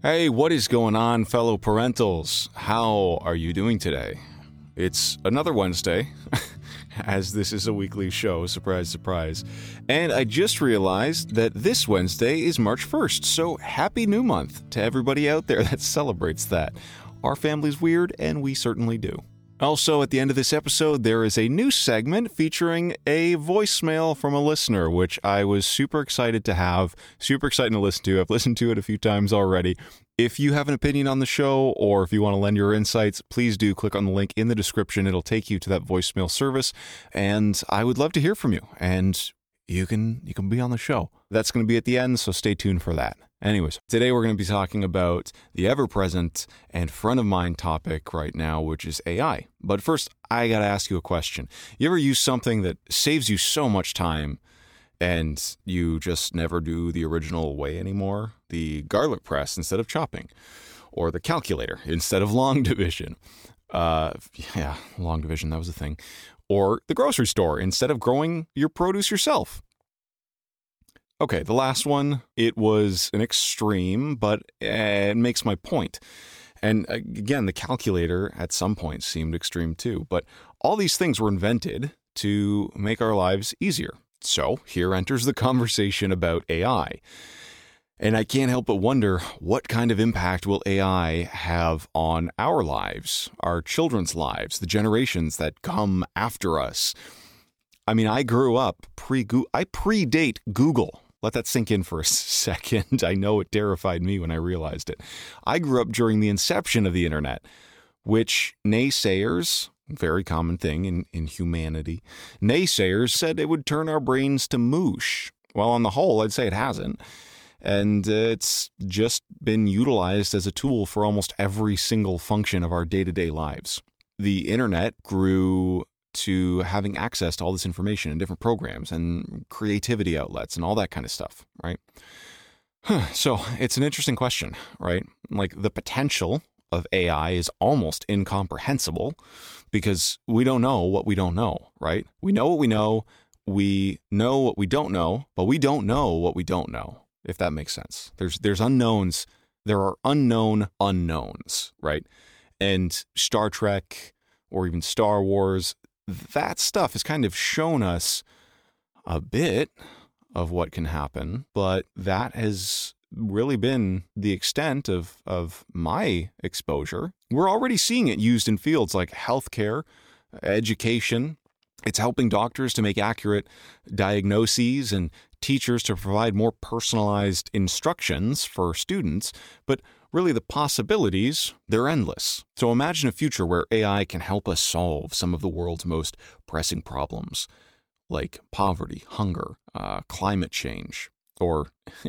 Hey, what is going on, fellow parentals? How are you doing today? It's another Wednesday, as this is a weekly show, surprise, surprise. And I just realized that this Wednesday is March 1st, so happy new month to everybody out there that celebrates that. Our family's weird, and we certainly do. Also, at the end of this episode, there is a new segment featuring a voicemail from a listener, which I was super excited to have, super excited to listen to. I've listened to it a few times already. If you have an opinion on the show or if you want to lend your insights, please do click on the link in the description. It'll take you to that voicemail service, and I would love to hear from you. And you can you can be on the show. That's going to be at the end, so stay tuned for that. Anyways, today we're going to be talking about the ever present and front of mind topic right now, which is AI. But first, I got to ask you a question. You ever use something that saves you so much time and you just never do the original way anymore? The garlic press instead of chopping, or the calculator instead of long division. Uh, yeah, long division, that was a thing. Or the grocery store instead of growing your produce yourself. Okay, the last one, it was an extreme, but eh, it makes my point. And again, the calculator at some point seemed extreme too. But all these things were invented to make our lives easier. So here enters the conversation about AI. And I can't help but wonder what kind of impact will AI have on our lives, our children's lives, the generations that come after us. I mean, I grew up pre I predate Google. Let that sink in for a second. I know it terrified me when I realized it. I grew up during the inception of the internet, which naysayers, very common thing in, in humanity, naysayers said it would turn our brains to moosh. Well, on the whole, I'd say it hasn't. And uh, it's just been utilized as a tool for almost every single function of our day to day lives. The internet grew to having access to all this information and different programs and creativity outlets and all that kind of stuff, right? So it's an interesting question, right? Like the potential of AI is almost incomprehensible because we don't know what we don't know, right? We know what we know, we know what we don't know, but we don't know what we don't know, if that makes sense. There's there's unknowns, there are unknown unknowns, right? And Star Trek or even Star Wars, that stuff has kind of shown us a bit of what can happen, but that has really been the extent of, of my exposure. We're already seeing it used in fields like healthcare, education. It's helping doctors to make accurate diagnoses and teachers to provide more personalized instructions for students. But really the possibilities, they're endless. So imagine a future where AI can help us solve some of the world's most pressing problems, like poverty, hunger, uh, climate change, or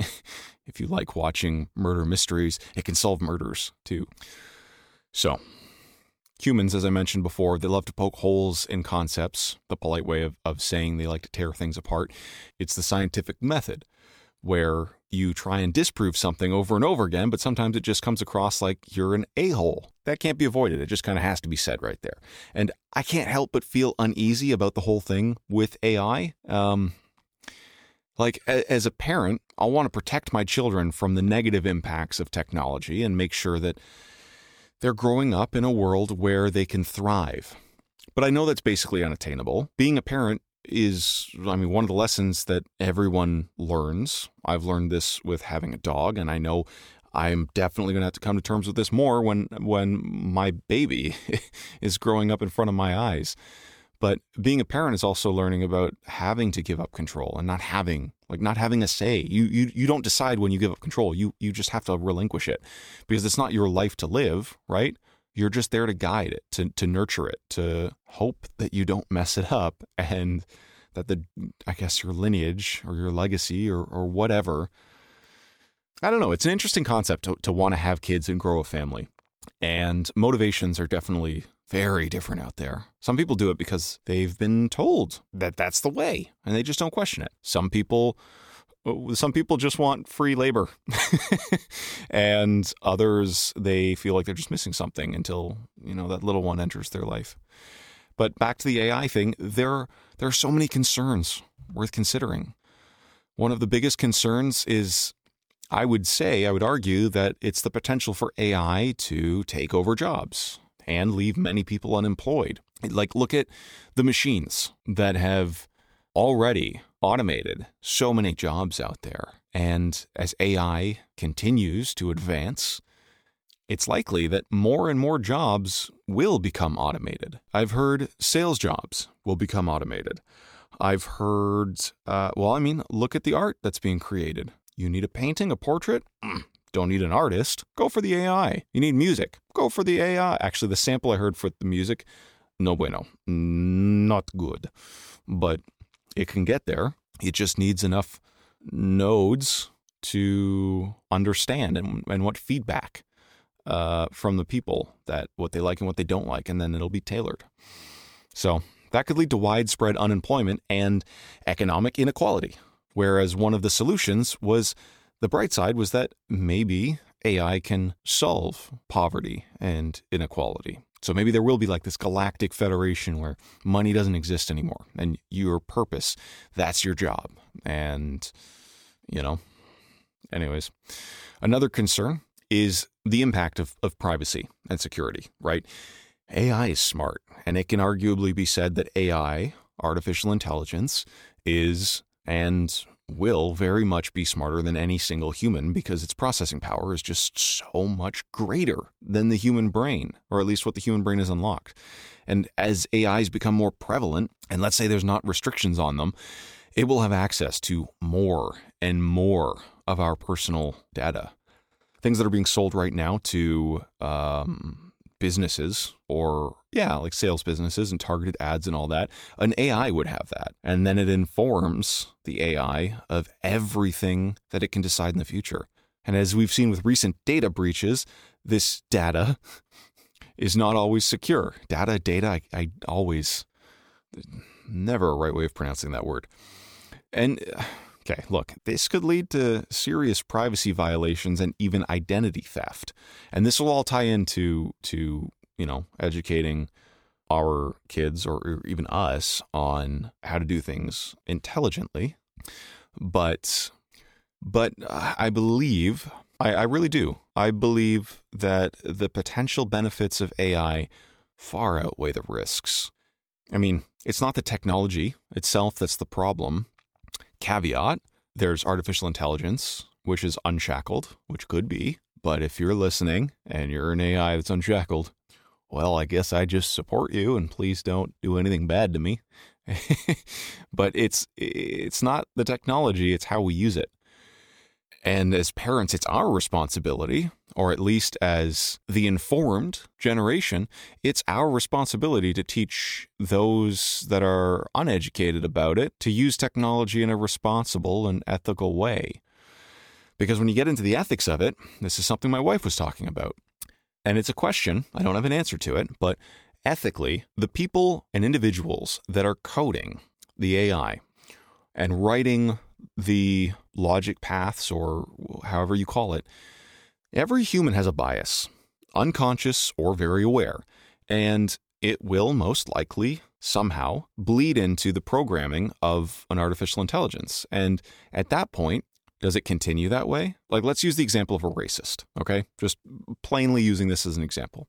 if you like watching murder mysteries, it can solve murders too. So, humans, as I mentioned before, they love to poke holes in concepts, the polite way of, of saying they like to tear things apart. It's the scientific method where you try and disprove something over and over again, but sometimes it just comes across like you're an a hole. That can't be avoided. It just kind of has to be said right there. And I can't help but feel uneasy about the whole thing with AI. Um, like, as a parent, I want to protect my children from the negative impacts of technology and make sure that they're growing up in a world where they can thrive. But I know that's basically unattainable. Being a parent is, I mean, one of the lessons that everyone learns. I've learned this with having a dog, and I know I'm definitely going to have to come to terms with this more when when my baby is growing up in front of my eyes. But being a parent is also learning about having to give up control and not having like not having a say. You you you don't decide when you give up control. You you just have to relinquish it because it's not your life to live, right? You're just there to guide it, to to nurture it, to hope that you don't mess it up and that the I guess your lineage or your legacy or or whatever. I don't know. It's an interesting concept to, to want to have kids and grow a family. And motivations are definitely very different out there. Some people do it because they've been told that that's the way and they just don't question it. Some people uh, some people just want free labor. and others they feel like they're just missing something until, you know, that little one enters their life. But back to the AI thing, there there are so many concerns worth considering. One of the biggest concerns is I would say, I would argue that it's the potential for AI to take over jobs and leave many people unemployed. Like, look at the machines that have already automated so many jobs out there. And as AI continues to advance, it's likely that more and more jobs will become automated. I've heard sales jobs will become automated. I've heard, uh, well, I mean, look at the art that's being created. You need a painting, a portrait? Don't need an artist. Go for the AI. You need music. Go for the AI. Actually, the sample I heard for the music, no bueno. Not good. But it can get there. It just needs enough nodes to understand and, and what feedback uh, from the people that what they like and what they don't like, and then it'll be tailored. So that could lead to widespread unemployment and economic inequality. Whereas one of the solutions was the bright side was that maybe AI can solve poverty and inequality. So maybe there will be like this galactic federation where money doesn't exist anymore and your purpose, that's your job. And, you know, anyways, another concern is the impact of, of privacy and security, right? AI is smart, and it can arguably be said that AI, artificial intelligence, is and will very much be smarter than any single human because its processing power is just so much greater than the human brain, or at least what the human brain is unlocked. And as AIs become more prevalent, and let's say there's not restrictions on them, it will have access to more and more of our personal data things that are being sold right now to um, businesses or yeah like sales businesses and targeted ads and all that an ai would have that. And then it informs the ai of everything that it can decide in the future. And as we've seen with recent data breaches this data is not always secure. Data data i, I always never a right way of pronouncing that word. And uh, Okay, look, this could lead to serious privacy violations and even identity theft. And this will all tie into to, you know, educating our kids or even us on how to do things intelligently. But but uh, I believe I, I really do. I believe that the potential benefits of AI far outweigh the risks. I mean, it's not the technology itself that's the problem. Caveat there's artificial intelligence, which is unshackled, which could be. But if you're listening and you're an AI that's unshackled, well, I guess I just support you and please don't do anything bad to me. but it's it's not the technology, it's how we use it. And as parents, it's our responsibility, or at least as the informed generation, it's our responsibility to teach those that are uneducated about it to use technology in a responsible and ethical way. Because when you get into the ethics of it, this is something my wife was talking about. And it's a question, I don't have an answer to it, but ethically, the people and individuals that are coding the AI and writing the logic paths or however you call it, every human has a bias, unconscious or very aware, and it will most likely somehow bleed into the programming of an artificial intelligence. And at that point, does it continue that way? Like, let's use the example of a racist, okay? Just plainly using this as an example.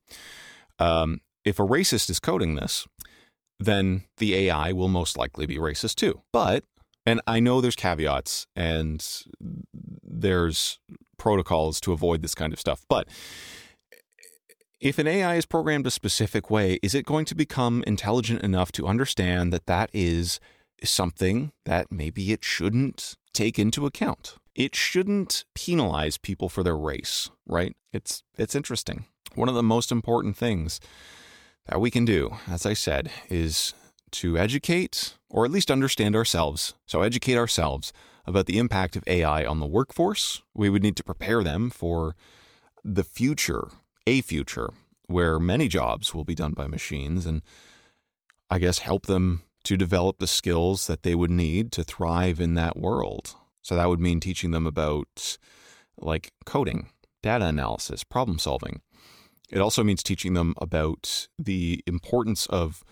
Um, if a racist is coding this, then the AI will most likely be racist too. But and I know there's caveats and there's protocols to avoid this kind of stuff. But if an AI is programmed a specific way, is it going to become intelligent enough to understand that that is something that maybe it shouldn't take into account? It shouldn't penalize people for their race, right? It's it's interesting. One of the most important things that we can do, as I said, is to educate or at least understand ourselves. So, educate ourselves about the impact of AI on the workforce. We would need to prepare them for the future, a future where many jobs will be done by machines, and I guess help them to develop the skills that they would need to thrive in that world. So, that would mean teaching them about like coding, data analysis, problem solving. It also means teaching them about the importance of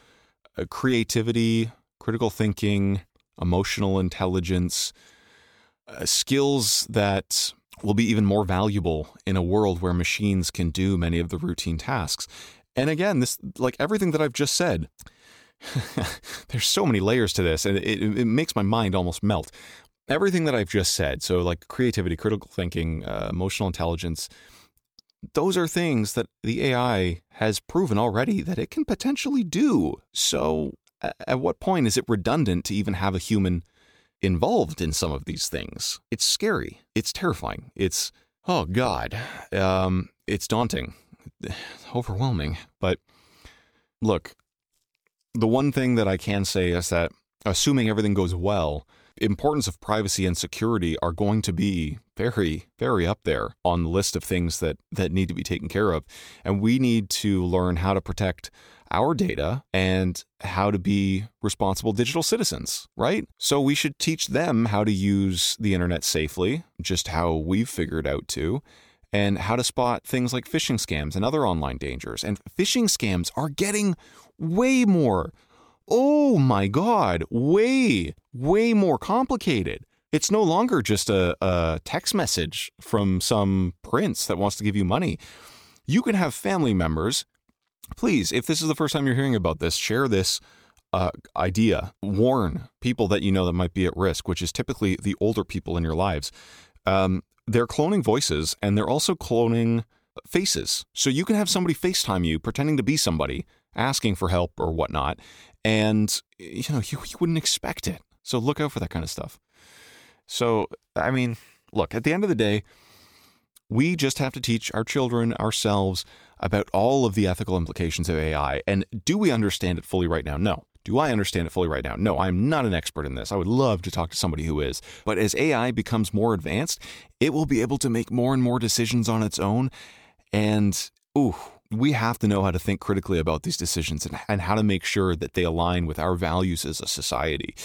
creativity, critical thinking, emotional intelligence, uh, skills that will be even more valuable in a world where machines can do many of the routine tasks. And again, this like everything that I've just said, there's so many layers to this, and it, it, makes my mind almost melt. Everything that I've just said, so like creativity, critical thinking, uh, emotional intelligence, those are things that the AI has proven already that it can potentially do. So, at what point is it redundant to even have a human involved in some of these things? It's scary. It's terrifying. It's, oh God, um, it's daunting, overwhelming. But look, the one thing that I can say is that assuming everything goes well, importance of privacy and security are going to be very very up there on the list of things that that need to be taken care of and we need to learn how to protect our data and how to be responsible digital citizens, right? So we should teach them how to use the internet safely, just how we've figured out to, and how to spot things like phishing scams and other online dangers. And phishing scams are getting way more oh my God, way, way more complicated. It's no longer just a, a, text message from some prince that wants to give you money. You can have family members. Please, if this is the first time you're hearing about this, share this uh, idea. Warn people that you know that might be at risk, which is typically the older people in your lives. Um, they're cloning voices and they're also cloning faces. So you can have somebody FaceTime you pretending to be somebody asking for help or whatnot and you know you, you wouldn't expect it. So look out for that kind of stuff. So I mean, look, at the end of the day, we just have to teach our children ourselves about all of the ethical implications of AI. And do we understand it fully right now? No. Do I understand it fully right now? No, I'm not an expert in this. I would love to talk to somebody who is. But as AI becomes more advanced, it will be able to make more and more decisions on its own. And, ooh, we have to know how to think critically about these decisions and, and how to make sure that they align with our values as a society.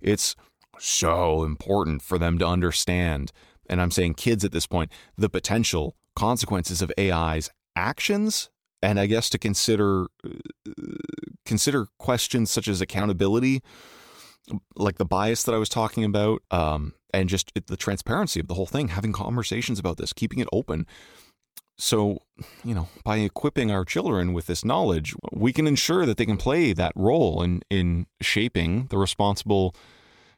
It's so important for them to understand, and I'm saying kids at this point, the potential consequences of AI's actions and I guess to consider uh, consider questions such as accountability, like the bias that I was talking about, um, and just the transparency of the whole thing. Having conversations about this, keeping it open, so, you know, by equipping our children with this knowledge, we can ensure that they can play that role in, in shaping the responsible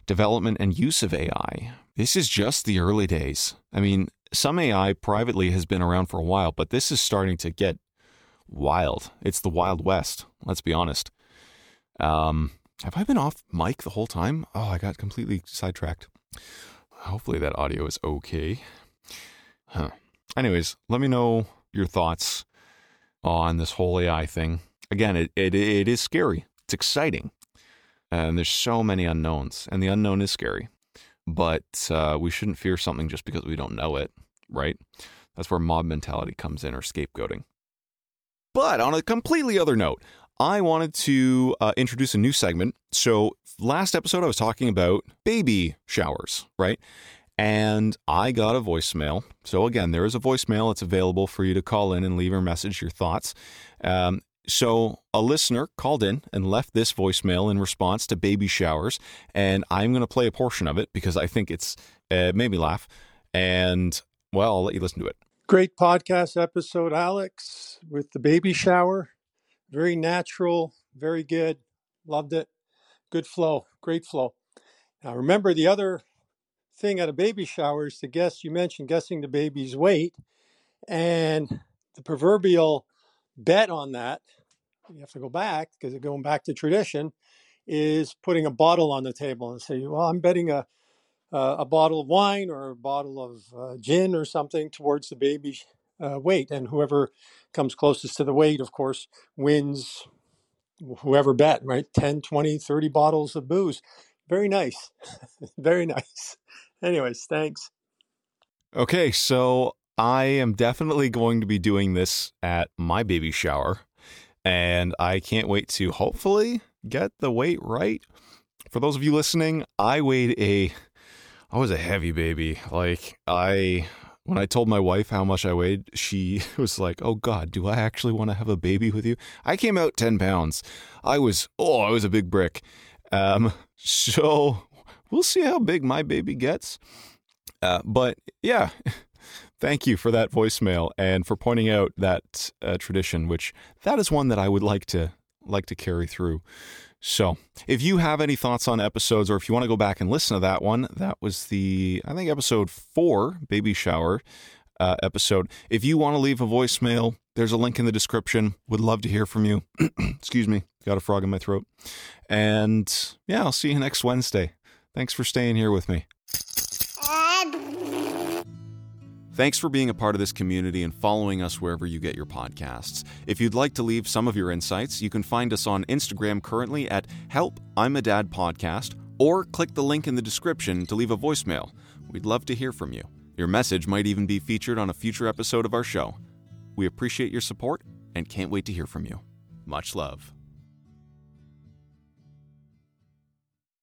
development and use of AI. This is just the early days. I mean, some AI privately has been around for a while, but this is starting to get wild. It's the Wild West, let's be honest. Um, have I been off mic the whole time? Oh, I got completely sidetracked. Hopefully that audio is okay. Huh. Anyways, let me know your thoughts on this whole AI thing. Again, it, it, it is scary. It's exciting. And there's so many unknowns, and the unknown is scary. But uh, we shouldn't fear something just because we don't know it, right? That's where mob mentality comes in or scapegoating. But on a completely other note, I wanted to uh, introduce a new segment. So, last episode, I was talking about baby showers, right? And I got a voicemail. So, again, there is a voicemail. It's available for you to call in and leave a message, your thoughts. Um, so, a listener called in and left this voicemail in response to baby showers, and I'm going to play a portion of it because I think it's uh, made me laugh. And, well, I'll let you listen to it. Great podcast episode, Alex, with the baby shower. Very natural, very good. Loved it. Good flow, great flow. Now, remember the other thing at a baby shower is to guess, you mentioned guessing the baby's weight. And the proverbial bet on that, you have to go back because going back to tradition, is putting a bottle on the table and say, well, I'm betting a, uh, a bottle of wine or a bottle of uh, gin or something towards the baby's uh, weight. And whoever comes closest to the weight, of course, wins whoever bet, right? 10, 20, 30 bottles of booze. Very nice. Very nice. Anyways, thanks. Okay, so I am definitely going to be doing this at my baby shower, and I can't wait to hopefully get the weight right. For those of you listening, I weighed a I was a heavy baby. Like I when I told my wife how much I weighed, she was like, "Oh God, do I actually want to have a baby with you?" I came out ten pounds. I was oh, I was a big brick. Um, so we'll see how big my baby gets. Uh, but yeah, Thank you for that voicemail and for pointing out that uh, tradition, which that is one that I would like to like to carry through. So, if you have any thoughts on episodes, or if you want to go back and listen to that one, that was the I think episode four, baby shower uh, episode. If you want to leave a voicemail, there's a link in the description. Would love to hear from you. Excuse me, got a frog in my throat. And yeah, I'll see you next Wednesday. Thanks for staying here with me. Thanks for being a part of this community and following us wherever you get your podcasts. If you'd like to leave some of your insights, you can find us on Instagram currently at Help I'm a Dad Podcast, or click the link in the description to leave a voicemail. We'd love to hear from you. Your message might even be featured on a future episode of our show. We appreciate your support and can't wait to hear from you. Much love.